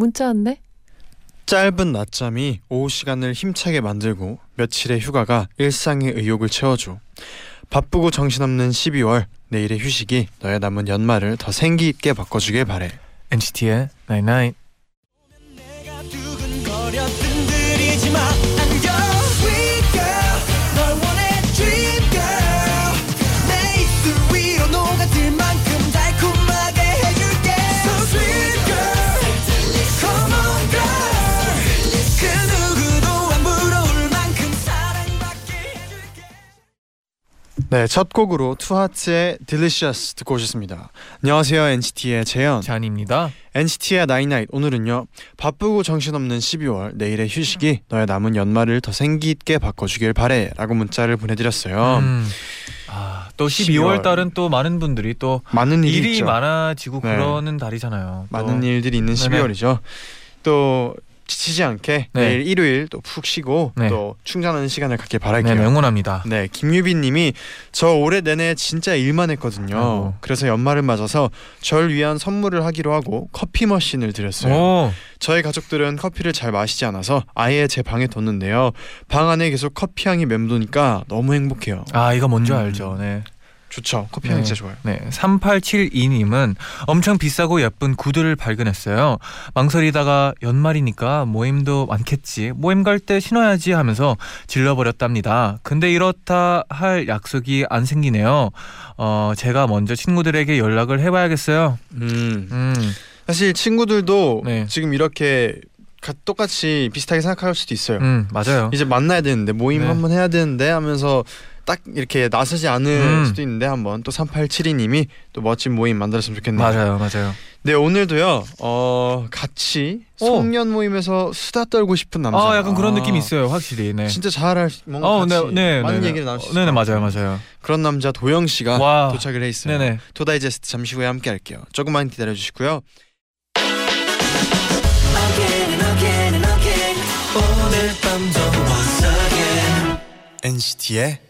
문자 왔네. 짧은 낮잠이 오후 시간을 힘차게 만들고 며칠의 휴가가 일상의 의욕을 채워줘. 바쁘고 정신없는 12월 내일의 휴식이 너의 남은 연말을 더 생기 있게 바꿔주길 바래. NCT의 Night Night. 내가 네, 첫 곡으로 투하트의 Delicious 듣고 오셨습니다. 안녕하세요 NCT의 재현. 쟈니입니다. NCT의 나이나잇 오늘은요 바쁘고 정신없는 12월 내일의 휴식이 너의 남은 연말을 더 생기 있게 바꿔주길 바래라고 문자를 보내드렸어요. 음. 아, 또 12월 달은 또 많은 분들이 또 많은 일이, 일이 있죠. 많아지고 네. 그러는 달이잖아요. 또. 많은 일들이 있는 네네. 12월이죠. 또 지치지 않게 네. 내일 일요일 또 푹 쉬고 네. 또 충전하는 시간을 갖길 네, 바랄게요. 네, 응원합니다. 네, 김유빈님이 저 올해 내내 진짜 일만 했거든요. 아이고. 그래서 연말을 맞아서 절 위한 선물을 하기로 하고 커피 머신을 드렸어요. 오, 저희 가족들은 커피를 잘 마시지 않아서 아예 제 방에 뒀는데요. 방 안에 계속 커피 향이 맴도니까 너무 행복해요. 아 이거 뭔지 음. 알죠. 네. 좋죠. 커피 향이 네. 진짜 좋아요. 네, 3872님은 엄청 비싸고 예쁜 구두를 발견했어요. 망설이다가 연말이니까 모임도 많겠지. 모임 갈 때 신어야지 하면서 질러버렸답니다. 근데 이렇다 할 약속이 안 생기네요. 어, 제가 먼저 친구들에게 연락을 해봐야겠어요. 음. 음, 사실 친구들도 네. 지금 이렇게 가- 똑같이 비슷하게 생각할 수도 있어요. 음, 맞아요. 이제 만나야 되는데 모임 네. 한번 해야 되는데 하면서 딱 이렇게 나서지 않을 음. 수도 있는데 한번 또 3872님이 또 멋진 모임 만들었으면 좋겠네요. 맞아요, 맞아요. 네 오늘도요. 어 같이 오. 송년 모임에서 수다 떨고 싶은 남자. 아, 약간 그런 아, 느낌이 있어요, 확실히. 네. 진짜 잘할 뭔가 어, 같이 네, 네, 많은 네, 얘기를 네. 나눌 수 네네. 맞아요, 맞아요. 그런 남자 도영 씨가 와. 도착을 해 있어요. 네네. 토다이제스트 잠시 후에 함께 할게요. 조금만 기다려 주시고요. NCT의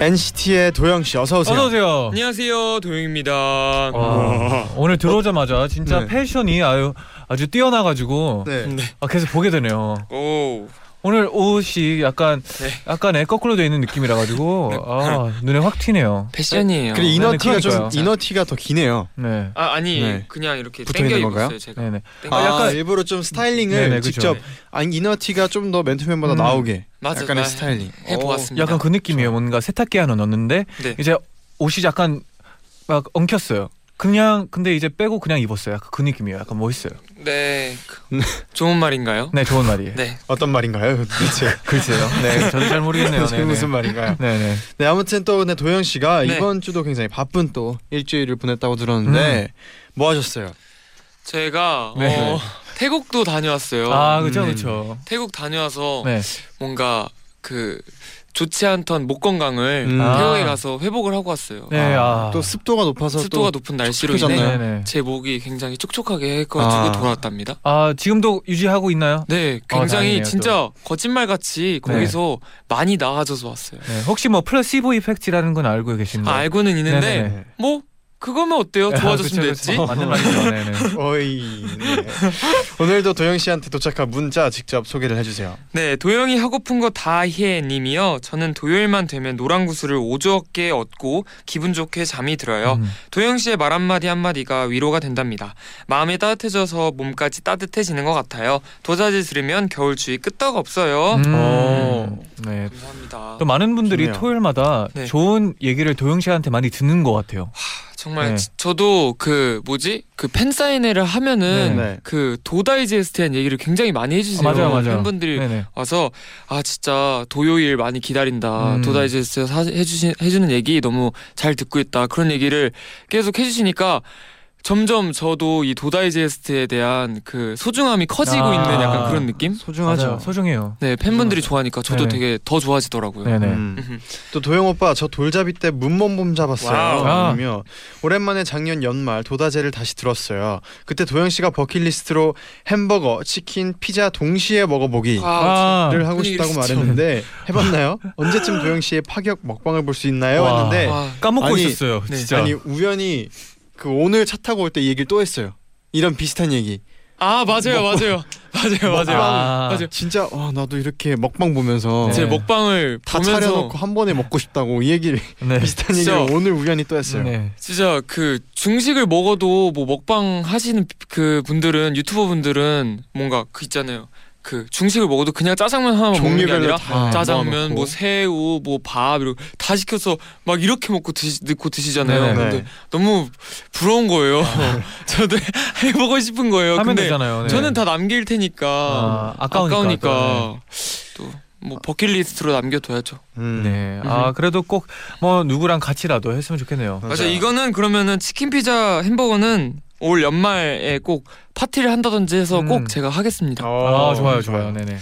NCT의 도영 씨 어서 오세요. 어서 오세요. 안녕하세요 도영입니다. 와, 오늘 들어오자마자 진짜 네. 패션이 아유 아주 뛰어나가지고 네. 아, 계속 보게 되네요. 오 오늘 옷이 약간 네. 약간에 거꾸로 돼 있는 느낌이라 가지고 아, 눈에 확 튀네요. 패션이에요. 그리고 이너티가 좀 그러니까요. 이너티가 더 기네요. 네. 아 아니 네. 그냥 이렇게 붙어 있는 건가요? 입었어요 제가. 네네. 땡겨. 아, 약간- 약간 일부러 좀 스타일링을 네네, 그죠. 직접 네. 아니 이너티가 좀 더 맨투맨보다 음. 나오게 맞아, 약간의 나 스타일링. 해보았습니다. 약간 그 느낌이에요. 뭔가 세탁기 하나 넣었는데 네. 이제 옷이 약간 막 엉켰어요. 그냥 근데 이제 빼고 그냥 입었어요. 약간 그 느낌이에요. 약간 멋있어요. 네 그- 좋은 말인가요? 네, 좋은 말이에요. 네. 어떤 말인가요? 도대체 글쎄요. 네, 저도 잘 모르겠네요. 네, 네. 무슨 말인가요? 네, 네. 네 아무튼 또 네, 도영 씨가 네. 이번 주도 굉장히 바쁜 또 일주일을 보냈다고 들었는데 뭐 하셨어요? 제가 네. 어, 태국도 다녀왔어요. 아, 그렇죠, 음. 그렇죠. 태국 다녀와서 네. 뭔가 그 좋지 않던 목 건강을 음. 태국에 아. 가서 회복을 하고 왔어요. 네, 아. 또 습도가 높아서 습도가 또 높은 날씨로 촉촉해졌나요? 인해 네, 네. 제 목이 굉장히 촉촉하게 해가지고 아. 돌아왔답니다. 아, 지금도 유지하고 있나요? 네, 아, 굉장히 다행이네요, 진짜 거짓말 같이 네. 거기서 많이 나아져서 왔어요. 네. 혹시 뭐 플라시보 이펙트라는 건 알고 계신가요? 아, 알고는 있는데 네네네. 뭐 그거면 어때요? 좋아졌으면 그쵸, 그쵸. 됐지. 맞는 말이죠. 네네. 어이. 네. 오늘도 도영 씨한테 도착한 문자 직접 소개를 해주세요. 네, 도영이 하고픈 거 다해 님이요. 저는 토요일만 되면 노란 구슬을 오주어깨 얻고 기분 좋게 잠이 들어요. 음. 도영 씨의 말 한마디 한마디가 위로가 된답니다. 마음이 따뜻해져서 몸까지 따뜻해지는 것 같아요. 도자지 들으면 겨울 추위 끄떡 없어요. 음. 어. 네. 감사합니다. 또 많은 분들이 좋네요. 토요일마다 네. 좋은 얘기를 도영 씨한테 많이 듣는 것 같아요. 정말 네. 지- 저도 그 뭐지 그 팬 사인회를 하면은 네. 그 도다이제스트한 얘기를 굉장히 많이 해주세요. 아, 맞아요, 맞아요. 팬분들이 네네. 와서 아 진짜 도요일 많이 기다린다 음. 도다이제스트 사- 해주시, 해주는 얘기 너무 잘 듣고 있다 그런 얘기를 계속 해주시니까 점점 저도 이 도다이제스트에 대한 그 소중함이 커지고 아. 있는 약간 그런 느낌? 소중하죠. 맞아요. 소중해요. 네 팬분들이 좋아하니까 저도 네네. 되게 더 좋아지더라고요. 네네. 음. 또 도영 오빠 저 돌잡이 때 문몸범 잡았어요. 와우. 아. 오랜만에 작년 연말 도다제를 다시 들었어요. 그때 도영 씨가 버킷리스트로 햄버거, 치킨, 피자 동시에 먹어보기를 아. 하고 싶다고 말했는데 해봤나요? 언제쯤 도영 씨의 파격 먹방을 볼 수 있나요? 와. 했는데 아, 까먹고 아니, 있었어요. 네. 진짜. 아니 우연히 그 오늘 차 타고 올 때 이 얘기를 또 했어요. 이런 비슷한 얘기. 아 맞아요 맞아요 맞아요 맞아요 아. 맞아요. 진짜 와 나도 이렇게 먹방 보면서 네. 제 먹방을 다 보면서 차려놓고 한 번에 먹고 싶다고 이 얘기를 네. 비슷한 진짜. 얘기를 오늘 우연히 또 했어요. 네. 진짜 그 중식을 먹어도 뭐 먹방 하시는 그 분들은 유튜버 분들은 뭔가 그 있잖아요. 그 중식을 먹어도 그냥 짜장면 하나만 먹는 게 아니라 다 짜장면. 뭐 새우, 뭐 밥 이렇게 다 시켜서 막 이렇게 먹고 드시, 넣고 드시잖아요. 네네. 근데 네. 너무 부러운 거예요. 저도 해보고 싶은 거예요. 하면 근데 되잖아요. 네. 저는 다 남길 테니까 아, 아까우니까. 또 뭐 버킷리스트로 남겨둬야죠. 음. 네. 아 그래도 꼭 뭐 누구랑 같이라도 했으면 좋겠네요. 맞아요. 맞아 이거는 그러면은 치킨 피자 햄버거는 올 연말에 꼭 파티를 한다든지 해서 음. 꼭 제가 하겠습니다. 어, 아 좋아요, 좋아요. 네네.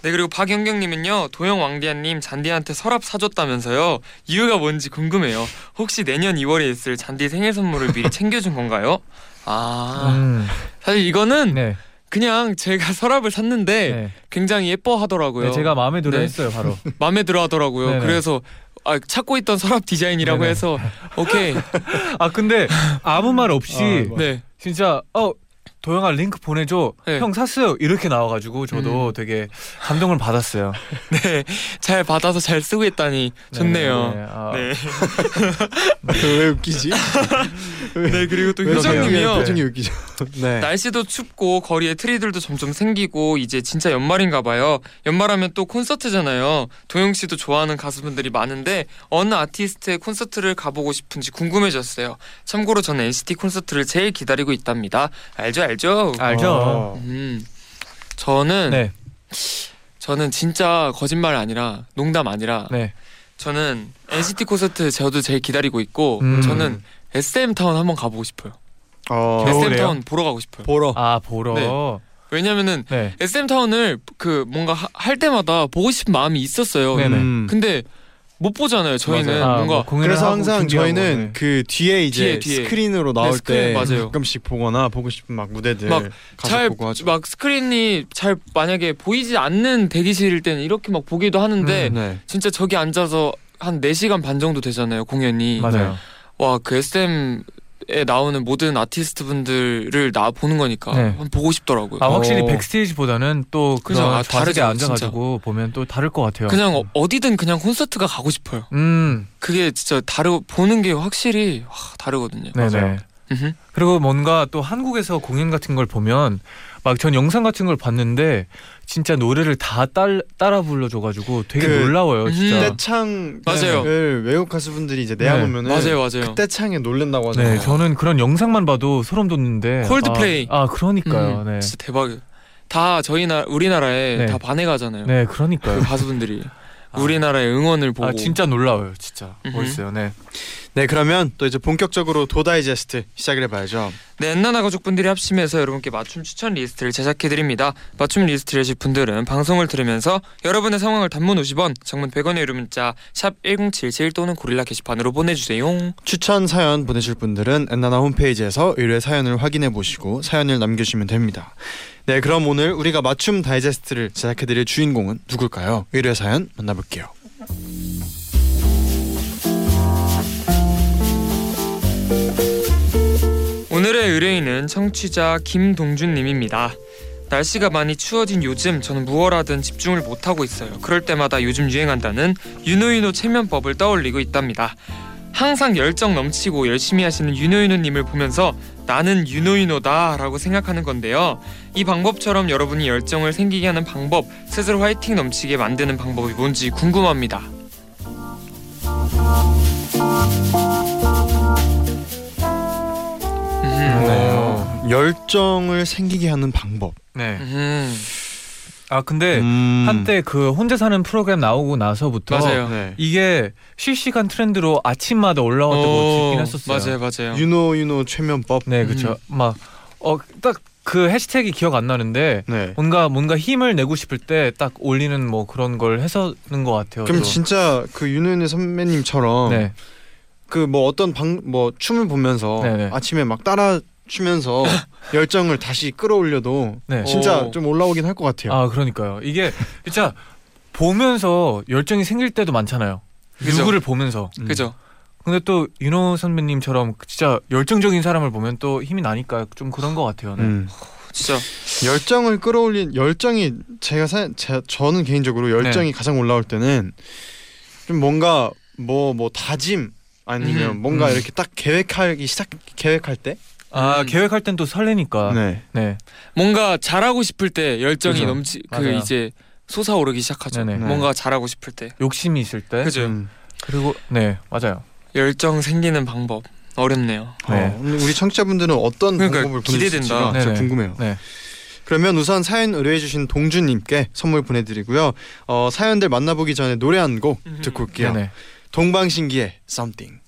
네 그리고 박영경님은요 도영 왕디아님 잔디한테 서랍 사줬다면서요 이유가 뭔지 궁금해요. 혹시 내년 2월에 있을 잔디 생일 선물을 미리 챙겨준 건가요? 아 음, 사실 이거는 네. 그냥 제가 서랍을 샀는데 네. 굉장히 예뻐하더라고요. 네, 제가 마음에 들어 네. 했어요, 바로. 마음에 들어 하더라고요. 네네. 그래서 아, 찾고 있던 서랍 디자인이라고 네네. 해서 오케이 아 근데 아무 말 없이 아, 네 진짜 어 도영아 링크 보내줘 네. 형 샀어요 이렇게 나와가지고 저도 음. 되게 감동을 받았어요. 네, 잘 받아서 잘 쓰고 있다니 좋네요. 네, 아, 네. 왜 웃기지? 네, 그리고 또왜 효정님이요. 표정이 웃기죠. 네. 날씨도 춥고 거리에 트리들도 점점 생기고 이제 진짜 연말인가 봐요. 연말하면 또 콘서트잖아요. 도영 씨도 좋아하는 가수분들이 많은데 어느 아티스트의 콘서트를 가보고 싶은지 궁금해졌어요. 참고로 저는 NCT 콘서트를 제일 기다리고 있답니다. 알죠, 알죠. 알죠. 어. 음, 저는 네, 저는 진짜 거짓말 아니라 농담 아니라 네. 저는 NCT 콘서트 저도 제일 기다리고 있고 음. 저는 SM 타운 한번 가보고 싶어요. 어. SM 타운 보러 가고 싶어요. 보러. 아 보러. 네. 네. 왜냐면은 SM 타운을 그 뭔가 하- 할 때마다 보고 싶은 마음이 있었어요. 네네. 음. 근데 못 보잖아요. 저희는 아, 뭔가 뭐 공연을 그래서 항상 저희는 네. 그 뒤에 이제 뒤에, 뒤에. 스크린으로 나올 스크린, 때 맞아요. 가끔씩 보거나 보고 싶은 막 무대들 막 가서 잘 보고 하죠. 막 스크린이 잘 만약에 보이지 않는 대기실일 때는 이렇게 막 보기도 하는데 음, 네. 진짜 저기 앉아서 한 4시간 반 정도 되잖아요. 공연이. 맞아요. 와 그 SM 에 나오는 모든 아티스트 분들을 나 보는 거니까 네. 보고 싶더라고요. 아 확실히 어. 백스테이지보다는 또. 그냥 아, 다르죠, 앉아가지고 보면 또 다를 것 같아요. 그냥 어, 어디든 그냥 콘서트가 가고 싶어요. 음, 그게 진짜 다르 보는 게 확실히 와, 다르거든요. 네네. 그리고 뭔가 또 한국에서 공연 같은 걸 보면 막 전 영상 같은 걸 봤는데 진짜 노래를 다 딸, 따라 불러줘가지고 되게 그- 놀라워요 진짜. 음. 떼창을 맞아요. 외국 가수분들이 이제 내야 네. 보면은 맞아요, 맞아요. 그 떼창에 놀랜다고 하잖아요. 네, 저는 그런 영상만 봐도 소름 돋는데. 콜드플레이. 아, 아 그러니까요. 음, 네. 진짜 대박이에요. 다 저희 나 우리나라에 네. 다 반해가잖아요. 네, 그 그러니까요. 가수분들이 아. 우리나라의 응원을 보고. 아 진짜 놀라워요, 진짜. 멋있어요. 네. 네 그러면 또 이제 본격적으로 도다이제스트 시작을 해봐야죠. 네, 엔나나 가족분들이 합심해서 여러분께 맞춤 추천 리스트를 제작해 드립니다. 맞춤 리스트를 하실 분들은 방송을 들으면서 여러분의 상황을 단문 50원, 장문 100원의 유료 문자 샵 #1077 또는 고릴라 게시판으로 보내주세요. 추천 사연 보내실 분들은 엔나나 홈페이지에서 의뢰 사연을 확인해 보시고 사연을 남겨주시면 됩니다. 네 그럼 오늘 우리가 맞춤 다이제스트를 제작해드릴 주인공은 누굴까요? 의뢰 사연 만나볼게요. 오늘의 의뢰인은 청취자 김동준님입니다. 날씨가 많이 추워진 요즘 저는 무얼 하든 집중을 못하고 있어요. 그럴 때마다 요즘 유행한다는 유노유노 체면법을 떠올리고 있답니다. 항상 열정 넘치고 열심히 하시는 유노유노님을 보면서 나는 유노유노다 라고 생각하는 건데요. 이 방법처럼 여러분이 열정을 생기게 하는 방법, 스스로 화이팅 넘치게 만드는 방법이 뭔지 궁금합니다. 음. 네. 어, 열정을 생기게 하는 방법. 네. 음, 아 근데 음. 한때 그 혼자 사는 프로그램 나오고 나서부터 맞아요. 네. 이게 실시간 트렌드로 아침마다 올라왔다고 듣긴 어, 했었어요. 맞아요, 맞아요. 유노 유노 최면법. 네, 그렇죠. 막 어 딱 그 해시태기 기억 안 나는데 네. 뭔가 뭔가 힘을 내고 싶을 때 딱 올리는 뭐 그런 걸 해서는 것 같아요. 그럼 또. 진짜 그 윤은혜 선배님처럼 네, 그 뭐 어떤 방 뭐 춤을 보면서 네네. 아침에 막 따라 추면서 열정을 다시 끌어올려도 네. 진짜 오. 좀 올라오긴 할 것 같아요. 아 그러니까요. 이게 진짜 보면서 열정이 생길 때도 많잖아요. 그죠. 누구를 보면서. 음. 그죠? 근데 또 윤호 선배님처럼 진짜 열정적인 사람을 보면 또 힘이 나니까 좀 그런 것 같아요. 네. 음. 진짜 열정을 끌어올린 열정이 제가 사, 제, 저는 개인적으로 열정이 가장 올라올 때는 좀 뭔가 뭐뭐 다짐 아니면 음, 뭔가 음. 이렇게 딱 계획하기 시작 계획할 때. 아 음. 계획할 땐 또 설레니까. 네. 네. 뭔가 잘하고 싶을 때 열정이 그죠. 넘치 그 맞아요. 이제 솟아오르기 시작하죠. 네네. 뭔가 잘하고 싶을 때. 욕심이 있을 때. 그죠? 음. 그리고 네 맞아요. 열정 생기는 방법 어렵네요. 네. 어, 우리 청취자분들은 어떤 그러니까 방법을 기대된다. 진짜. 궁금해요. 네. 그러면 우선 사연 의뢰해주신 동준님께 선물 보내드리고요. 어, 사연들 만나보기 전에 노래 한곡 음. 듣고 올게요. 네네. 동방신기의 Something.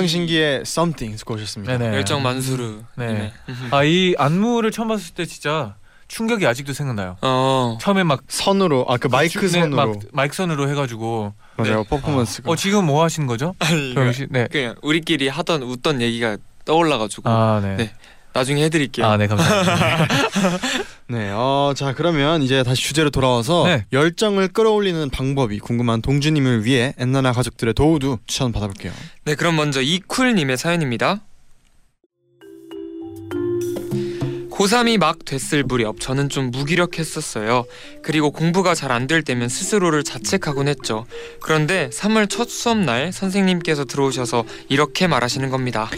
동방신기의 Something 듣고 오셨습니다. 네네. 열정 만수르. 네. 아 이 안무를 처음 봤을 때 진짜 충격이 아직도 생각나요. 어. 처음에 막 선으로 아 그 마이크 네, 선으로 막 마이크 선으로 해가지고 맞아요 네. 퍼포먼스가 어 지금 뭐 하신 거죠? 아니? 네. 그냥 우리끼리 하던 웃던 얘기가 떠올라가지고 아 네. 네. 나중에 해드릴게요. 아 네 감사합니다. 네, 어, 자 그러면 이제 다시 주제로 돌아와서 네. 열정을 끌어올리는 방법이 궁금한 동주님을 위해 엔나나 가족들의 도우도 추천 받아볼게요. 네, 그럼 먼저 이쿨님의 사연입니다. 고3이 막 됐을 무렵 저는 좀 무기력했었어요. 그리고 공부가 잘 안 될 때면 스스로를 자책하곤 했죠. 그런데 3월 첫 수업 날 선생님께서 들어오셔서 이렇게 말하시는 겁니다.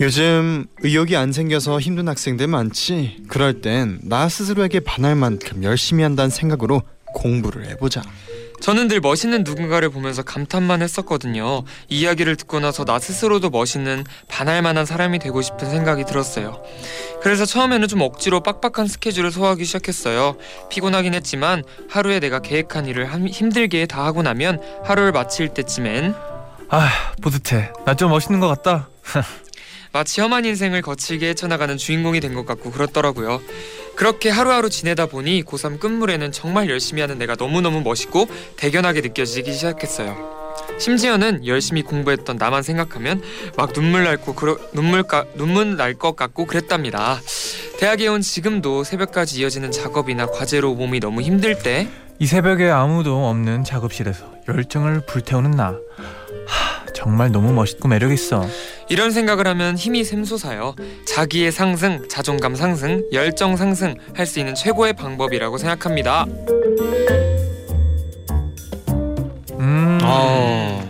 요즘 의욕이 안 생겨서 힘든 학생들 많지. 그럴 땐 나 스스로에게 반할 만큼 열심히 한다는 생각으로 공부를 해보자. 저는 늘 멋있는 누군가를 보면서 감탄만 했었거든요. 이 이야기를 듣고 나서 나 스스로도 멋있는 반할 만한 사람이 되고 싶은 생각이 들었어요. 그래서 처음에는 좀 억지로 빡빡한 스케줄을 소화하기 시작했어요. 피곤하긴 했지만 하루에 내가 계획한 일을 함- 힘들게 다 하고 나면 하루를 마칠 때쯤엔 아 뿌듯해. 나 좀 멋있는 것 같다. 마치 험한 인생을 거칠게 헤쳐나가는 주인공이 된 것 같고 그렇더라고요. 그렇게 하루하루 지내다 보니 고3 끝물에는 정말 열심히 하는 내가 너무너무 멋있고 대견하게 느껴지기 시작했어요. 심지어는 열심히 공부했던 나만 생각하면 막 눈물 날고 그러, 눈물 까, 눈물 날 것 같고 그랬답니다. 대학에 온 지금도 새벽까지 이어지는 작업이나 과제로 몸이 너무 힘들 때 이 새벽에 아무도 없는 작업실에서 열정을 불태우는 나. 하, 정말 너무 멋있고 매력 있어. 이런 생각을 하면 힘이 샘솟아요. 자기의 상승, 자존감 상승, 열정 상승 할 수 있는 최고의 방법이라고 생각합니다. 음. 아.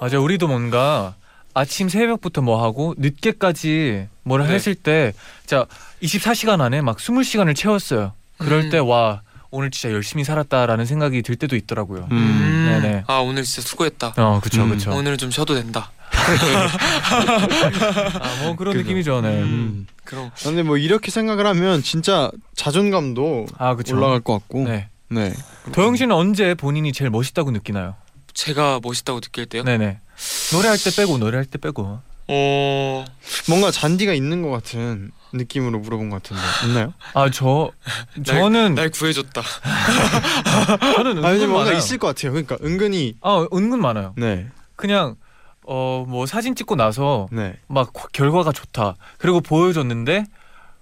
맞아. 우리도 뭔가 아침 새벽부터 뭐 하고 늦게까지 뭘 네. 했을 때 진짜 24시간 안에 막 20시간을 채웠어요. 그럴 음. 때와 오늘 진짜 열심히 살았다라는 생각이 들 때도 있더라고요. 음. 네네. 아 오늘 진짜 수고했다. 어, 그쵸, 음. 그쵸. 오늘은 좀 쉬어도 된다. 아, 뭐 그런 그죠. 느낌이죠, 네. 음. 그럼 근데 뭐 이렇게 생각을 하면 진짜 자존감도 아, 그쵸. 올라갈 것 같고. 네. 네. 도영 씨는 언제 본인이 제일 멋있다고 느끼나요? 제가 멋있다고 느낄 때요. 네네. 노래할 때 빼고 노래할 때 빼고. 어 뭔가 잔디가 있는 것 같은 느낌으로 물어본 것 같은데 있나요? 아 저 저는 날 구해줬다. 저는 아니 은근 뭔가 많아요. 있을 것 같아요. 그러니까 은근히 아 은근 많아요. 네, 그냥 어 뭐 사진 찍고 나서 네. 막 결과가 좋다. 그리고 보여줬는데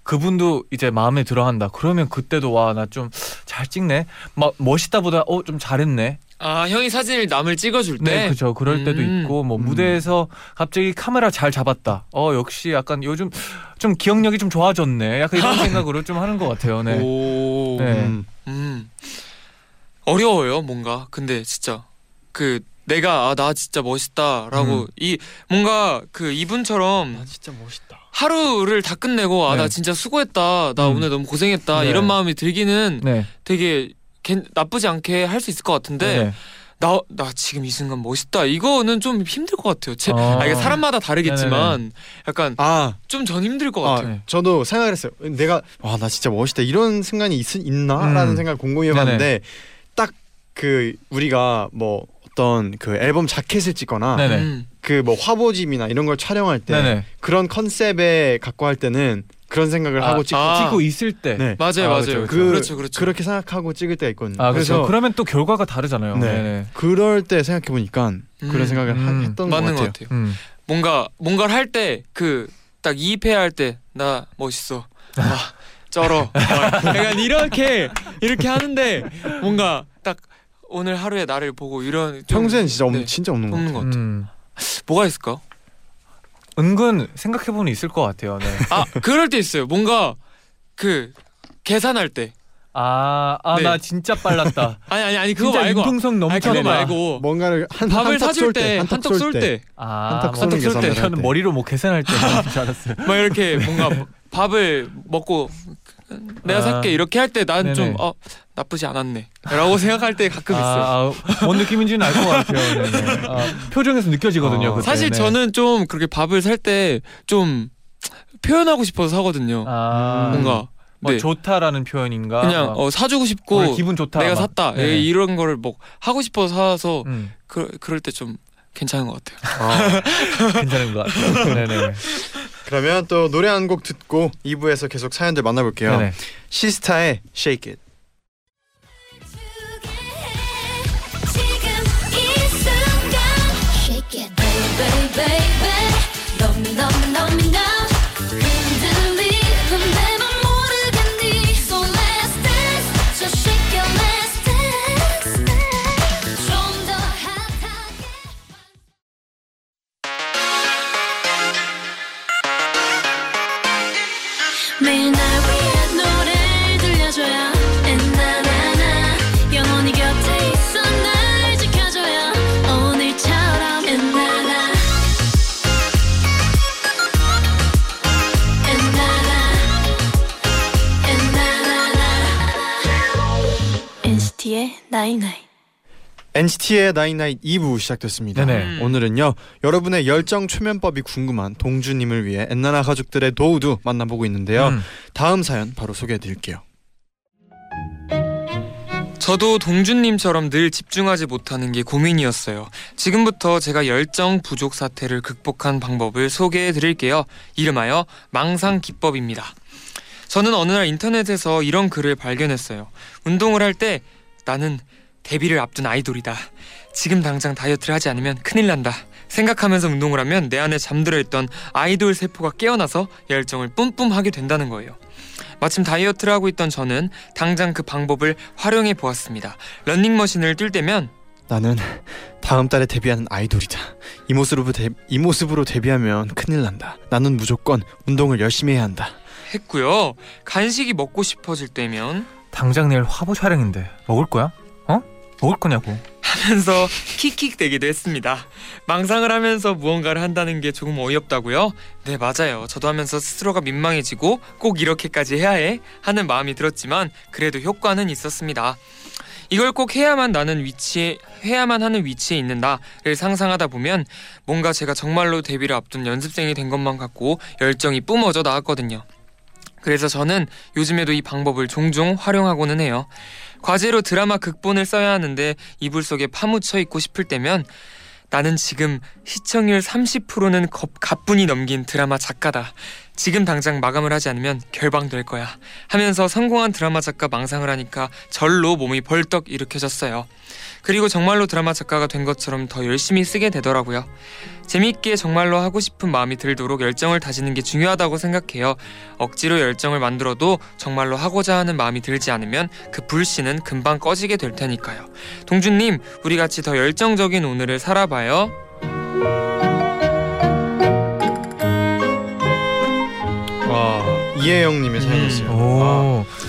그분도 이제 마음에 들어한다. 그러면 그때도 와 나 좀 잘 찍네. 막 멋있다보다 어 좀 잘했네. 아 형이 사진을 남을 찍어줄 때. 네, 그죠. 그럴 때도 음. 있고 뭐 음. 무대에서 갑자기 카메라 잘 잡았다. 어 역시 약간 요즘 좀 기억력이 좀 좋아졌네. 약간 이런 생각으로 좀 하는 것 같아요. 네. 오. 네. 음. 음. 어려워요 뭔가. 근데 진짜 그 내가 아 나 진짜 멋있다라고 음. 이 뭔가 그 이분처럼 아 진짜 멋있다. 하루를 다 끝내고 아나 네. 진짜 수고했다. 나 음. 오늘 너무 고생했다. 네. 이런 마음이 들기는 네. 되게 괜- 나쁘지 않게 할 수 있을 것 같은데 네. 나, 나 지금 이 순간 멋있다. 이거는 좀 힘들 것 같아요. 제, 어. 아, 이게 사람마다 다르겠지만 약간 아, 좀 전 힘들 것 아 같아요. 네. 저도 생각을 했어요. 내가 와 나 진짜 멋있다 이런 순간이 있, 있나라는 음. 생각을 곰곰이 해봤는데 딱 그 우리가 뭐 어떤 그 앨범 자켓을 찍거나. 음. 그뭐 화보집이나 이런 걸 촬영할 때 네네. 그런 컨셉에 갖고 할 때는 그런 생각을 아, 하고 찍고 아. 찍고 있을 때. 네. 맞아요, 아, 맞아요. 그렇죠, 그- 그렇죠, 그렇죠. 그렇게 생각하고 찍을 때가 있거든요. 아 그래서 그래서 그러면 또 결과가 다르잖아요. 네. 네네. 그럴 때 생각해 보니까 음. 그런 생각을 하- 음. 했던 것 맞는 같아요. 것 같아요. 음. 뭔가 뭔가를 할 때 그 딱 이입해야 할 때 나 멋있어. 와 쩔어. 막 약간 이렇게 이렇게 하는데 뭔가 딱 오늘 하루의 나를 보고 이런 좀 평소엔 진짜 없, 네, 진짜 없는 것 없는 같아요. 것 같아요. 음. 뭐가 있을까? 은근 생각해 보면 있을 것 같아요. 네. 아 그럴 때 있어요. 뭔가 그 계산할 때 아, 아, 네. 나 진짜 빨랐다. 아니 아니 아니 그거 진짜 말고 융통성 아니. 그거 말고 뭔가를 한 밥을 사줄 쏠때 한턱 쏠 때 아, 한턱 뭐 쏘는 한턱 쏠 때. 계산을 할 저는 때. 머리로 뭐 계산할 때줄 알았어요. 막 이렇게 뭔가 밥을 먹고 내가 아. 살게 이렇게 할 때 난 네네. 좀어 나쁘지 않았네라고 생각할 때 가끔 있어요. 아, 아, 뭔 느낌인지는 알 것 같아요. 네네. 아, 표정에서 느껴지거든요. 어. 그때. 사실 네. 저는 좀 그렇게 밥을 살 때 좀 표현하고 싶어서 사거든요. 아, 뭔가 뭐 네. 좋다라는 표현인가? 그냥 막 어, 사주고 싶고 기분 좋다. 내가 막. 샀다 네네. 예, 이런 거를 뭐 하고 싶어서 사서 음, 그, 그럴 때 좀 괜찮은 것 같아요. 아, 괜찮은 것 같아요. 네네. 그러면 또 노래 한 곡 듣고 2부에서 계속 사연들 만나볼게요. 네네. 시스타의 Shake It. 나이나이 NCT의 나인나잇 2부 시작됐습니다. 네네. 음. 오늘은요 여러분의 열정 초면법이 궁금한 동주님을 위해 엔나나 가족들의 노후도 만나보고 있는데요. 음. 다음 사연 바로 소개해드릴게요. 저도 동준님처럼 늘 집중하지 못하는 게 고민이었어요. 지금부터 제가 열정 부족 사태를 극복한 방법을 소개해 드릴게요. 이름하여 망상 기법입니다. 저는 어느 날 인터넷에서 이런 글을 발견했어요. 운동을 할때 나는 데뷔를 앞둔 아이돌이다. 지금 당장 다이어트를 하지 않으면 큰일 난다. 생각하면서 운동을 하면 내 안에 잠들어 있던 아이돌 세포가 깨어나서 열정을 뿜뿜 하게 된다는 거예요. 마침 다이어트를 하고 있던 저는 당장 그 방법을 활용해 보았습니다. 런닝머신을 뛸 때면 나는 다음 달에 데뷔하는 아이돌이다. 이 모습으로 데, 이 모습으로 데뷔하면 큰일 난다. 나는 무조건 운동을 열심히 해야 한다. 했고요. 간식이 먹고 싶어질 때면 당장 내일 화보 촬영인데 먹을 거야? 어? 먹을 거냐고. 하면서 킥킥 대기도 했습니다. 망상을 하면서 무언가를 한다는 게 조금 어이없다고요? 네 맞아요. 저도 하면서 스스로가 민망해지고 꼭 이렇게까지 해야 해 하는 마음이 들었지만 그래도 효과는 있었습니다. 이걸 꼭 해야만 나는 위치에 해야만 하는 위치에 있는다를 상상하다 보면 뭔가 제가 정말로 데뷔를 앞둔 연습생이 된 것만 같고 열정이 뿜어져 나왔거든요. 그래서 저는 요즘에도 이 방법을 종종 활용하고는 해요. 과제로 드라마 극본을 써야 하는데 이불 속에 파묻혀 있고 싶을 때면 나는 지금 시청률 30%는 가뿐히 넘긴 드라마 작가다. 지금 당장 마감을 하지 않으면 결방될 거야 하면서 성공한 드라마 작가 망상을 하니까 절로 몸이 벌떡 일으켜졌어요. 그리고 정말로 드라마 작가가 된 것처럼 더 열심히 쓰게 되더라고요. 재미있게 정말로 하고 싶은 마음이 들도록 열정을 다지는 게 중요하다고 생각해요. 억지로 열정을 만들어도 정말로 하고자 하는 마음이 들지 않으면 그 불씨는 금방 꺼지게 될 테니까요. 동준님, 우리 같이 더 열정적인 오늘을 살아봐요. 와 이혜영님의 사연이었어요. 오. 아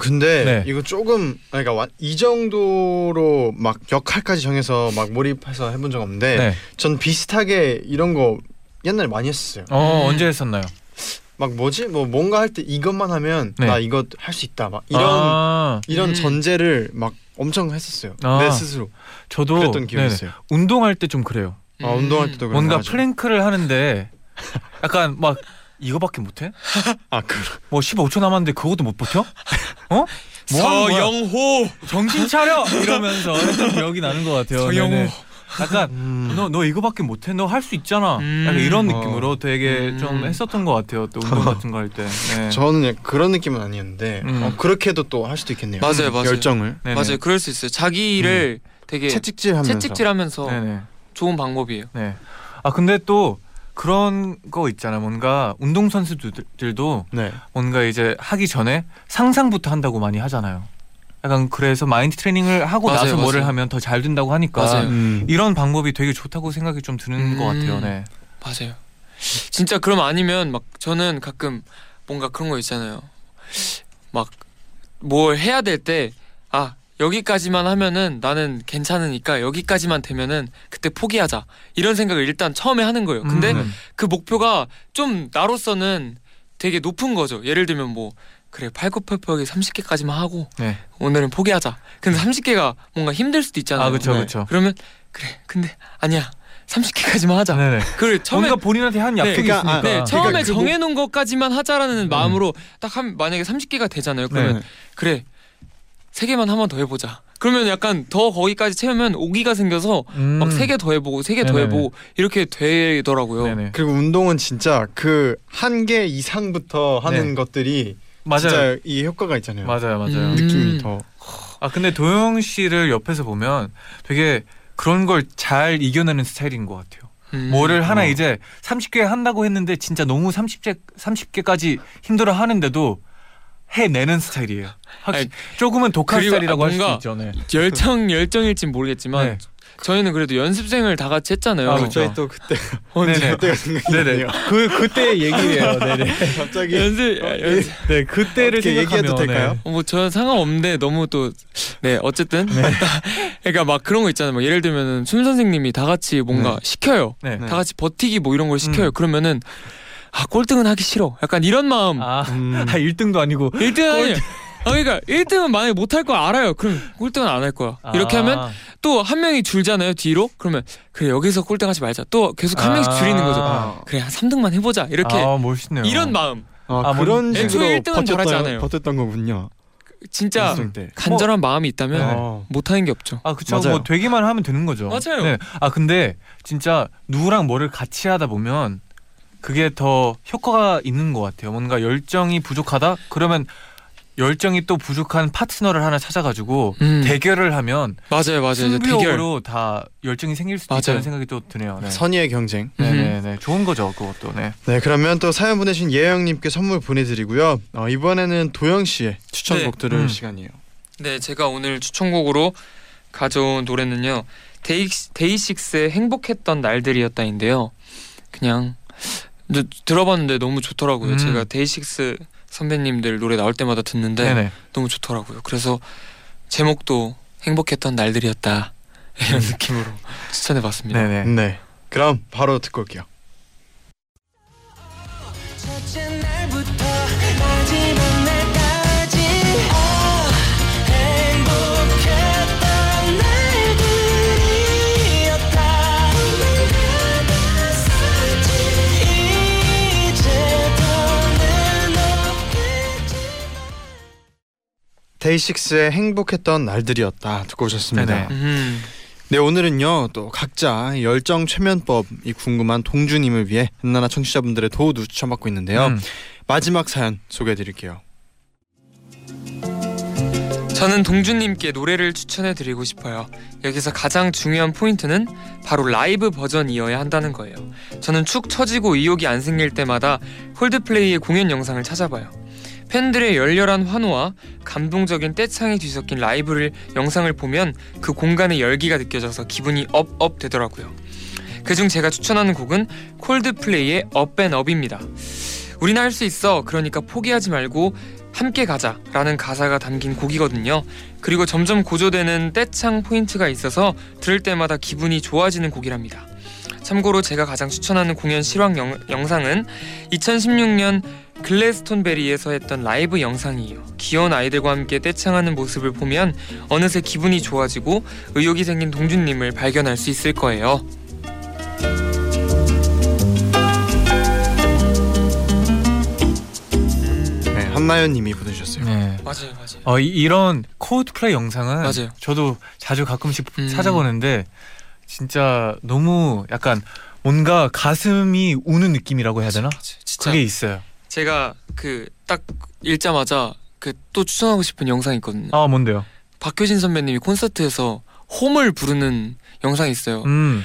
근데 네. 이거 조금 그러니까 와- 이 정도로 막 역할까지 정해서 막 몰입해서 해본 적 없는데 네. 전 비슷하게 이런 거 옛날에 많이 했었어요. 어 음. 언제 했었나요? 막 뭐지 뭐 뭔가 할 때 이것만 하면 네. 나 이거 할 수 있다 막 이런 아, 이런 음. 전제를 막 엄청 했었어요. 아. 내 스스로 저도 그랬던 기억이 네네. 있어요. 운동할 때 좀 그래요. 아 운동할 때도 그런 뭔가 거 하죠. 플랭크를 하는데 약간 막 이거밖에 못해? 아 그. 뭐 15초 남았는데 그것도 못 버텨? 어? 뭐? 서영호, 정신 차려 이러면서 했던 기억이 나는 것 같아요. 서영호. 네네. 약간 음. 너너 이거밖에 못해? 너 할 수 있잖아. 음. 약간 이런 어. 느낌으로 되게 음. 좀 했었던 것 같아요. 또 운동 같은 거 할 때. 네. 저는 그런 느낌은 아니었는데 음. 어, 그렇게도 또 할 수도 있겠네요. 맞아요, 맞아요. 열정을 네네. 맞아요. 그럴 수 있어요. 자기 일을 되게 채찍질하면서 채찍질하면서 네네. 좋은 방법이에요. 네. 아 근데 또 그런 거 있잖아. 뭔가 운동 선수들도 네. 뭔가 이제 하기 전에 상상부터 한다고 많이 하잖아요. 약간 그래서 마인드 트레이닝을 하고 맞아요, 나서 뭐를 맞아요. 하면 더 잘 된다고 하니까 맞아요. 음. 이런 방법이 되게 좋다고 생각이 좀 드는 음. 것 같아요. 네. 맞아요. 진짜 그럼 아니면 막 저는 가끔 뭔가 그런 거 있잖아요. 막 뭘 해야 될 때 아 여기까지만 하면은 나는 괜찮으니까 여기까지만 되면은 그때 포기하자 이런 생각을 일단 처음에 하는 거예요. 근데 음. 그 목표가 좀 나로서는 되게 높은 거죠. 예를 들면 뭐 그래 팔굽혀펴기 30개까지만 하고 네. 오늘은 포기하자. 근데 30개가 뭔가 힘들 수도 있잖아요. 아 그렇죠, 네. 그렇죠. 그러면 그래 근데 아니야 30개까지만 하자. 네네. 그걸 처음에 뭔가 본인한테 한 약속이 그러니까, 있으니까. 아, 네, 처음에 그러니까 그 정해놓은 것까지만 하자라는 마음으로 딱 한 만약에 30개가 되잖아요. 그러면 네. 그래 세 개만 한 번 더 해보자. 그러면 약간 더 거기까지 채우면 오기가 생겨서 음. 막세 개 더 해보고 세 개 더 네네네. 해보고 이렇게 되더라고요. 네네. 그리고 운동은 진짜 그 한 개 이상부터 하는 네. 것들이 맞아요. 진짜 이 효과가 있잖아요. 맞아요, 맞아요. 음. 느낌이 더 아 근데 도영 씨를 옆에서 보면 되게 그런 걸 잘 이겨내는 스타일인 것 같아요. 음. 뭐를 하나 어. 이제 30개 한다고 했는데 진짜 너무 30개 30개까지 힘들어 하는데도 해내는 스타일이에요. 확실히 조금은 독한 그리고 스타일이라고 할 뭔가 있죠. 네. 열정 열정일진 모르겠지만 네. 저희는 그래도 연습생을 다 같이 했잖아요. 아, 그렇죠. 저희 또 그때 언제 네네. 그때가 생각이 네네. 나네요. 그 그때 얘기예요. 네네. 갑자기 연습 연습 네 그때를 얘기해도 될까요? 네. 뭐 저는 상관없는데 너무 또 네 어쨌든 그러니까 막 그런 거 있잖아요. 막 예를 들면은 춤 선생님이 다 같이 뭔가 네. 시켜요. 네. 네. 다 같이 버티기 뭐 이런 걸 시켜요. 음. 그러면은 아 꼴등은 하기 싫어. 약간 이런 마음. 아, 음. 아 1등도 아니고 1등은 아니. 아 그러니까 1등은 만약에 못할 거 알아요. 그럼 꼴등은 안 할 거야. 이렇게 아. 하면 또 한 명이 줄잖아요. 뒤로. 그러면 그래 여기서 꼴등하지 말자. 또 계속 한 명씩 줄이는 거죠. 아. 그래 한 3등만 해보자. 이렇게 아 멋있네요. 이런 마음. 아, 아, 그런 뭔- 식으로 애초에 1등은 바라지 버텼던, 않아요. 버텼던 거군요. 진짜. 간절한 마음이 있다면 네. 어. 못하는 게 없죠. 아 그쵸 맞아요. 뭐 되기만 하면 되는 거죠. 맞아요. 네. 아 근데 진짜 누구랑 뭐를 같이 하다 보면 그게 더 효과가 있는 것 같아요. 뭔가 열정이 부족하다 그러면 열정이 또 부족한 파트너를 하나 찾아가지고 음. 대결을 하면 맞아요, 맞아요. 승부욕으로 다 열정이 생길 수도 맞아요. 있다는 생각이 또 드네요. 네. 선의의 경쟁. 네 네 네 좋은 거죠 그것도. 네. 네, 그러면 또 사연 보내신 예영님께 선물 보내드리고요. 어, 이번에는 도영 씨의 추천곡 네. 들을 음. 시간이에요. 네, 제가 오늘 추천곡으로 가져온 노래는요. 데이, 데이식스의 행복했던 날들이었다인데요. 그냥 저- 들어봤는데 너무 좋더라고요. 음. 제가 데이식스 선배님들 노래 나올 때마다 듣는데 네네. 너무 좋더라고요. 그래서 제목도 행복했던 날들이었다 이런 느낌으로 추천해봤습니다. 네네. 네, 그럼 바로 듣고 올게요. 데이식스의 행복했던 날들이었다 듣고 오셨습니다. 네네. 음, 네 오늘은요 또 각자 열정 최면법이 궁금한 동주님을 위해 한나나 청취자분들의 도우도 추천받고 있는데요. 음. 마지막 사연 소개해드릴게요. 저는 동준님께 노래를 추천해드리고 싶어요. 여기서 가장 중요한 포인트는 바로 라이브 버전이어야 한다는 거예요. 저는 축 처지고 의욕이 안 생길 때마다 콜드플레이의 공연 영상을 찾아봐요. 팬들의 열렬한 환호와 감동적인 떼창이 뒤섞인 라이브를 영상을 보면 그 공간의 열기가 느껴져서 기분이 up up 되더라고요. 그중 제가 추천하는 곡은 콜드플레이의 Up & Up입니다. 우린 할수 있어. 그러니까 포기하지 말고 함께 가자 라는 가사가 담긴 곡이거든요. 그리고 점점 고조되는 떼창 포인트가 있어서 들을 때마다 기분이 좋아지는 곡이랍니다. 참고로 제가 가장 추천하는 공연 실황 영, 영상은 2016년 글래스톤베리에서 했던 라이브 영상이에요. 귀여운 아이들과 함께 떼창하는 모습을 보면 어느새 기분이 좋아지고 의욕이 생긴 동준님을 발견할 수 있을 거예요. 네 한나연님이 보내주셨어요. 네. 맞아요, 맞아요. 어, 이, 이런 코드플레이 영상은 맞아요. 저도 자주 가끔씩 음. 찾아보는데 진짜 너무 약간 뭔가 가슴이 우는 느낌이라고 해야 되나? 맞아요. 진짜 그게 있어요. 제가 그 딱 읽자마자 그 또 추천하고 싶은 영상이 있거든요. 아 뭔데요? 박효신 선배님이 콘서트에서 홈을 부르는 영상이 있어요. 음.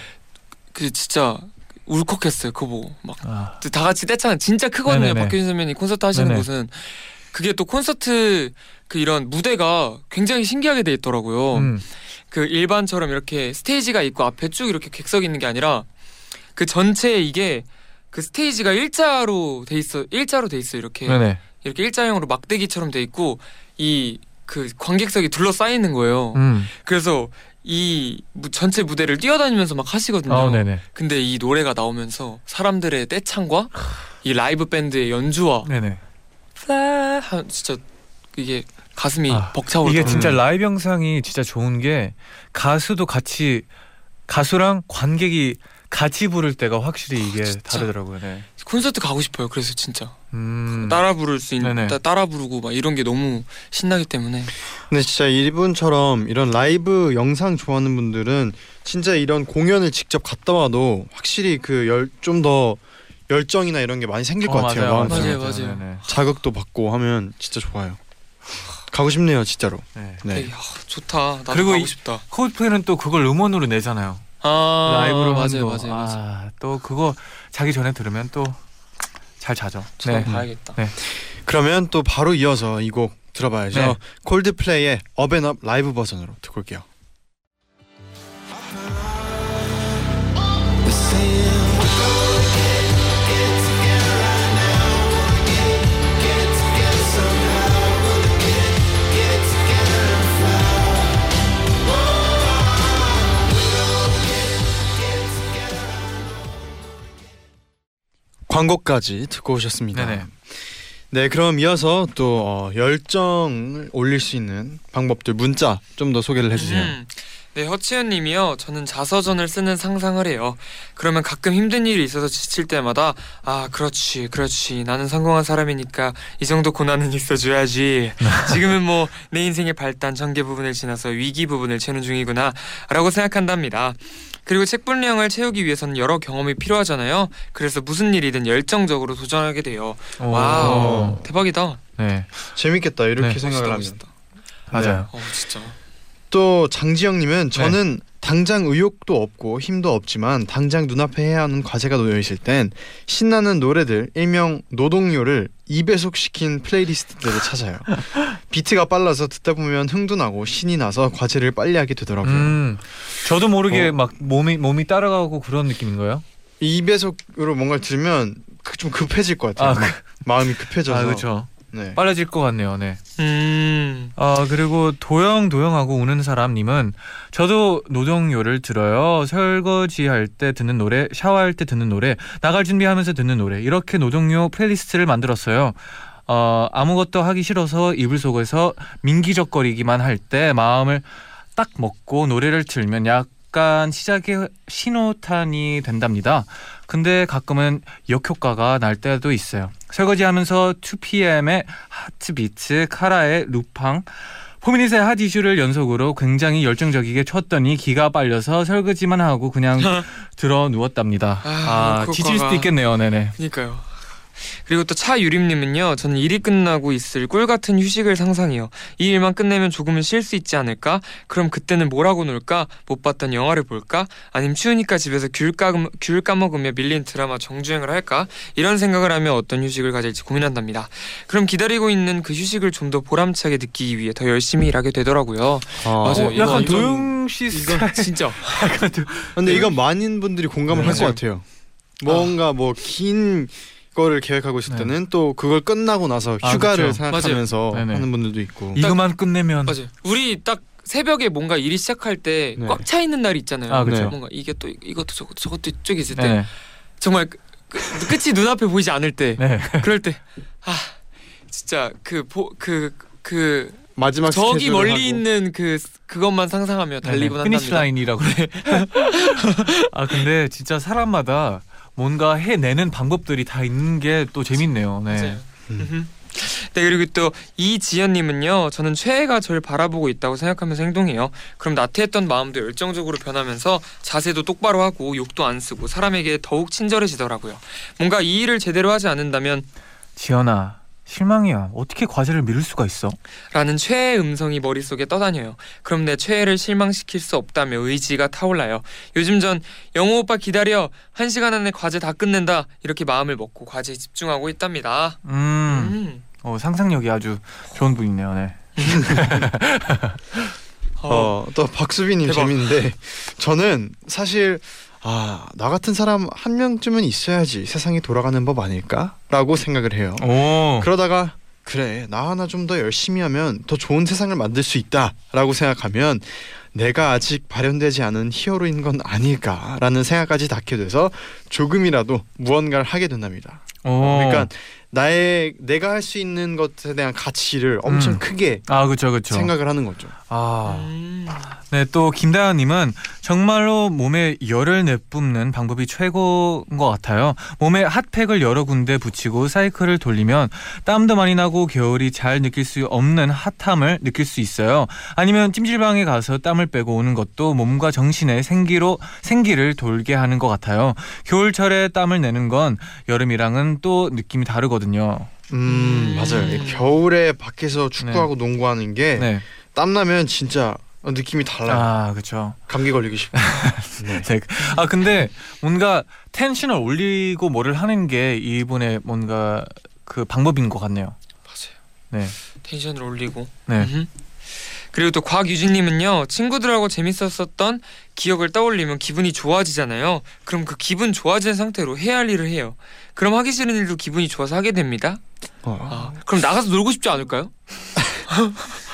그 진짜 울컥했어요. 그거 보고 막 아, 다 같이 떼창 진짜 크거든요. 네네네. 박효신 선배님 콘서트 하시는 네네. 곳은 그게 또 콘서트 그 이런 무대가 굉장히 신기하게 돼 있더라고요. 음. 그 일반처럼 이렇게 스테이지가 있고 앞에 쭉 이렇게 객석 있는 게 아니라 그 전체에 이게 그 스테이지가 일자로 돼 있어 일자로 돼 있어 요 이렇게 네네. 이렇게 일자형으로 막대기처럼 돼 있고 이 그 관객석이 둘러싸여 있는 거예요. 음. 그래서 이 무- 전체 무대를 뛰어다니면서 막 하시거든요. 아 네네. 근데 이 노래가 나오면서 사람들의 떼창과 이 라이브 밴드의 연주와 네네. 진짜 이게 가슴이 아, 벅차오르더라고요. 이게 진짜 라이브 영상이 진짜 좋은 게 가수도 같이 가수랑 관객이 같이 부를 때가 확실히 이게 진짜. 다르더라고요. 네. 콘서트 가고 싶어요. 그래서 진짜 음. 따라 부를 수 있는 네네. 따, 따라 부르고 막 이런 게 너무 신나기 때문에 근데 진짜 이분처럼 이런 라이브 영상 좋아하는 분들은 진짜 이런 공연을 직접 갔다 와도 확실히 그 열 좀 더 열정이나 이런 게 많이 생길 것 어, 같아요. 맞아요. 마음속에. 맞아요, 맞아요. 네네. 자극도 받고 하면 진짜 좋아요. 가고 싶네요, 진짜로. 네. 네. 되게, 아, 좋다. 나도 그리고 가고 이- 싶다. 코드플레이는 또 그걸 음원으로 내잖아요. 아 라이브로 맞아요, 거. 맞아요, 맞아요. 아, 또 그거 자기 전에 들으면 또 잘 자죠. 저도 네. 봐야겠다. 그러면 또 바로 이어서 이 곡 들어봐야죠. 네. 콜드플레이의 업앤업 라이브 버전으로 듣고 올게요. 광고까지 듣고 오셨습니다. 네네. 네, 그럼 이어서 또 어, 열정을 올릴 수 있는 방법들 문자 좀 더 소개를 해주세요. 음. 네, 허치현 님이요. 저는 자서전을 쓰는 상상을 해요. 그러면 가끔 힘든 일이 있어서 지칠 때마다 아, 그렇지. 그렇지. 나는 성공한 사람이니까 이 정도 고난은 있어줘야지. 지금은 뭐 내 인생의 발단 전개 부분을 지나서 위기 부분을 채우는 중이구나. 라고 생각한답니다. 그리고 책 분량을 채우기 위해서는 여러 경험이 필요하잖아요. 그래서 무슨 일이든 열정적으로 도전하게 돼요. 오. 와우. 대박이다. 네, 재밌겠다 이렇게 네. 생각을 하면. 멋있다. 맞아요. 어, 진짜. 또 장지영님은 저는 당장 의욕도 없고 힘도 없지만 당장 눈앞에 해야 하는 과제가 놓여 있을 땐 신나는 노래들 일명 노동요를 2배속 시킨 playlist들을 찾아요. 비트가 빨라서 듣다 보면 흥도 나고 신이 나서 과제를 빨리 하게 되더라고요. 음, 저도 모르게 어. 막 몸이 몸이 따라가고 그런 느낌인 거예요. 2배속으로 뭔가를 들으면 그- 좀 급해질 것 같아요. 아, 그- 마음이 급해져서. 아 그렇죠. 네. 빨라질 것 같네요. 네. 음. 아 그리고 도영 도영하고 우는 사람님은 저도 노동요를 들어요. 설거지 할 때 듣는 노래, 샤워할 때 듣는 노래, 나갈 준비하면서 듣는 노래 이렇게 노동요 playlist를 만들었어요. 어 아무것도 하기 싫어서 이불 속에서 민기적거리기만 할 때 마음을 딱 먹고 노래를 틀면 약간 시작의 신호탄이 된답니다. 근데 가끔은 역효과가 날 때도 있어요. 설거지하면서 2PM의 하트비트, 카라의 루팡, 포미닛의 핫 이슈를 연속으로 굉장히 열정적이게 쳤더니 기가 빨려서 설거지만 하고 그냥 들어 누웠답니다. 아, 아, 그 지칠 수도 있겠네요. 네네. 그니까요. 그리고 또 차유림님은요. 저는 일이 끝나고 있을 꿀 같은 휴식을 상상해요. 이 일만 끝내면 조금은 쉴 수 있지 않을까? 그럼 그때는 뭐라고 놀까? 못 봤던 영화를 볼까? 아니면 추우니까 집에서 귤, 까, 귤 까먹으며 밀린 드라마 정주행을 할까? 이런 생각을 하며 어떤 휴식을 가질지 고민한답니다. 그럼 기다리고 있는 그 휴식을 좀 더 보람차게 느끼기 위해 더 열심히 일하게 되더라고요. 맞아요. 어, 약간 이건- 도영 씨. 이건 진짜 근데 이건 많은 분들이 공감을 네. 할것 같아요. 뭔가 뭐 긴 거를 계획하고 있을 네. 때는 또 그걸 끝나고 나서 아, 휴가를 그쵸. 생각하면서 맞아요. 네네. 하는 분들도 있고. 이거만 끝내면 맞아요. 우리 딱 새벽에 뭔가 일이 시작할 때 네. 꽉차 있는 날이 있잖아요. 아, 그쵸. 뭔가 이게 또 이것도 저것도 저것도 이쪽에 있을 때 네. 정말 그, 그, 끝이 눈앞에 보이지 않을 때 네. 그럴 때 아 진짜 그그 그 마지막 저기 멀리 하고. 있는 그 그것만 상상하며 달리곤 네, finish. line이라고 그래. 아 근데 진짜 사람마다 뭔가 해내는 방법들이 다 있는 게 또 재밌네요. 네. 음. 네 그리고 또 이지연님은요 저는 최애가 저를 바라보고 있다고 생각하면서 행동해요 그럼 나태했던 마음도 열정적으로 변하면서 자세도 똑바로 하고 욕도 안 쓰고 사람에게 더욱 친절해지더라고요 뭔가 이 일을 제대로 하지 않는다면 지연아 실망이야. 어떻게 과제를 미룰 수가 있어? 라는 최애 음성이 머릿속에 떠다녀요. 그럼 내 최애를 실망시킬 수 없다며 의지가 타올라요. 요즘 전 영호 오빠 기다려. 한 시간 안에 과제 다 끝낸다. 이렇게 마음을 먹고 과제에 집중하고 있답니다. 음, 음. 어, 상상력이 아주 좋은 분이네요. 네. 어. 어, 또 박수빈님. 재밌는데 저는 사실 아, 나 같은 사람 한 명쯤은 있어야지 세상이 돌아가는 법 아닐까라고 생각을 해요. 오. 그러다가 그래 나 하나 좀 더 열심히 하면 더 좋은 세상을 만들 수 있다라고 생각하면 내가 아직 발현되지 않은 히어로인 건 아닐까라는 생각까지 닿게 돼서 조금이라도 무언가를 하게 된답니다. 오. 그러니까 나의 내가 할 수 있는 것에 대한 가치를 엄청 음. 크게 아 그렇죠 그렇죠. 생각을 하는 거죠. 아. 음. 네, 또 김다현님은 정말로 몸에 열을 내뿜는 방법이 최고인 것 같아요. 몸에 핫팩을 여러 군데 붙이고 사이클을 돌리면 땀도 많이 나고 겨울이 잘 느낄 수 없는 핫함을 느낄 수 있어요. 아니면 찜질방에 가서 땀을 빼고 오는 것도 몸과 정신의 생기로 생기를 돌게 하는 것 같아요. 겨울철에 땀을 내는 건 여름이랑은 또 느낌이 다르거든요. 음, 음. 맞아요. 이 겨울에 밖에서 축구하고 농구하는 게 네, 땀 나면 진짜 느낌이 달라요. 아 그렇죠. 감기 걸리기 쉽고. 네. 네. 아 근데 뭔가 텐션을 올리고 뭐를 하는 게 이분의 뭔가 그 방법인 것 같네요. 맞아요. 네, 텐션을 올리고. 네. 음흠. 그리고 또 곽유진님은요 친구들하고 재밌었었던 기억을 떠올리면 기분이 좋아지잖아요. 그럼 그 기분 좋아진 상태로 해야 할 일을 해요. 그럼 하기 싫은 일도 기분이 좋아서 하게 됩니다. 어. 아, 그럼 나가서 놀고 싶지 않을까요?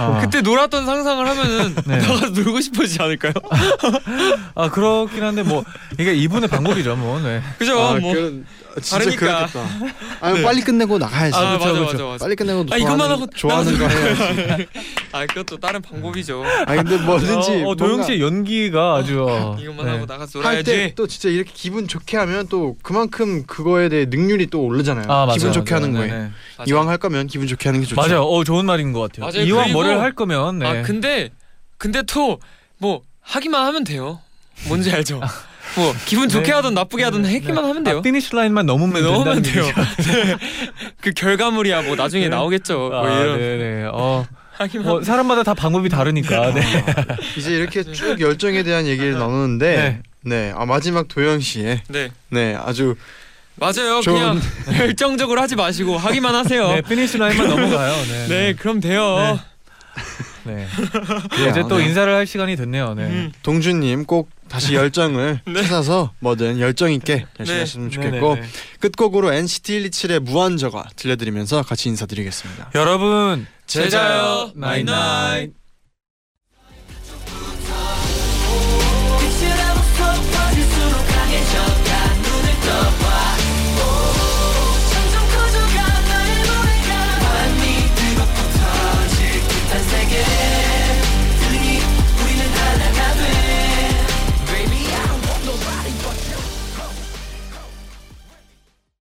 아, 그때 놀았던 상상을 하면은 네. 나가서 놀고 싶어지지 않을까요? 아 그렇긴 한데 뭐 이게 이분의 방법이죠, 뭐. 네. 그죠? 아, 뭐. 그, 진짜 다르니까. 그렇겠다. 아니 빨리 끝내고 나가야지. 아, 그쵸, 맞아, 그쵸. 맞아, 맞아. 빨리 끝내고 아, 이것만 좋아하는, 하고 좋아하는 거 해야지. 아, 그것도 다른 방법이죠. 아 근데 뭐든지 어, 어, 도영 씨의 연기가 아주 어, 이것만 네. 하고 나가서 할 놀아야지. 때또 진짜 이렇게 기분 좋게 하면 또 그만큼 그거에 대해 능률이 또 오르잖아요. 아, 맞아요, 기분 좋게 맞아요. 하는 거에. 네, 네. 이왕 할 거면 기분 좋게 하는 게 좋죠. 맞아요. 어 좋은 말인 것 같아요. 맞아요. 이왕 뭐를 할 거면 네. 아 근데 근데 또 뭐 하기만 하면 돼요. 뭔지 알죠? 뭐 기분 좋게 네. 하든 나쁘게 하든 네, 하기만 네. 하면 돼요. 아, finish line만 넘으면 네, 된다는 돼요. 네. 그 결과물이야 뭐 나중에 네. 나오겠죠. 뭐 아, 이런 네네. 어, 하기만 뭐 사람마다 다 방법이 다르니까. 네. 이제 이렇게 쭉 열정에 대한 얘기를 나누는데 네. 아 마지막 도영 씨의 네 네 아주 맞아요. 좋은- 그냥 열정적으로 하지 마시고 하기만 하세요. 네, 네, finish line만 넘어가요. 네. 그럼 돼요. 네. 그래요. 이제 또 네. 인사를 할 시간이 됐네요. 네. 음. 동준님 꼭 다시 열정을 네. 찾아서 뭐든 열정 있게 열심히 네. 하시면 좋겠고 네네네. 끝곡으로 NCT 127의 무한적아 들려드리면서 같이 인사드리겠습니다. 여러분 잘 자요, night night.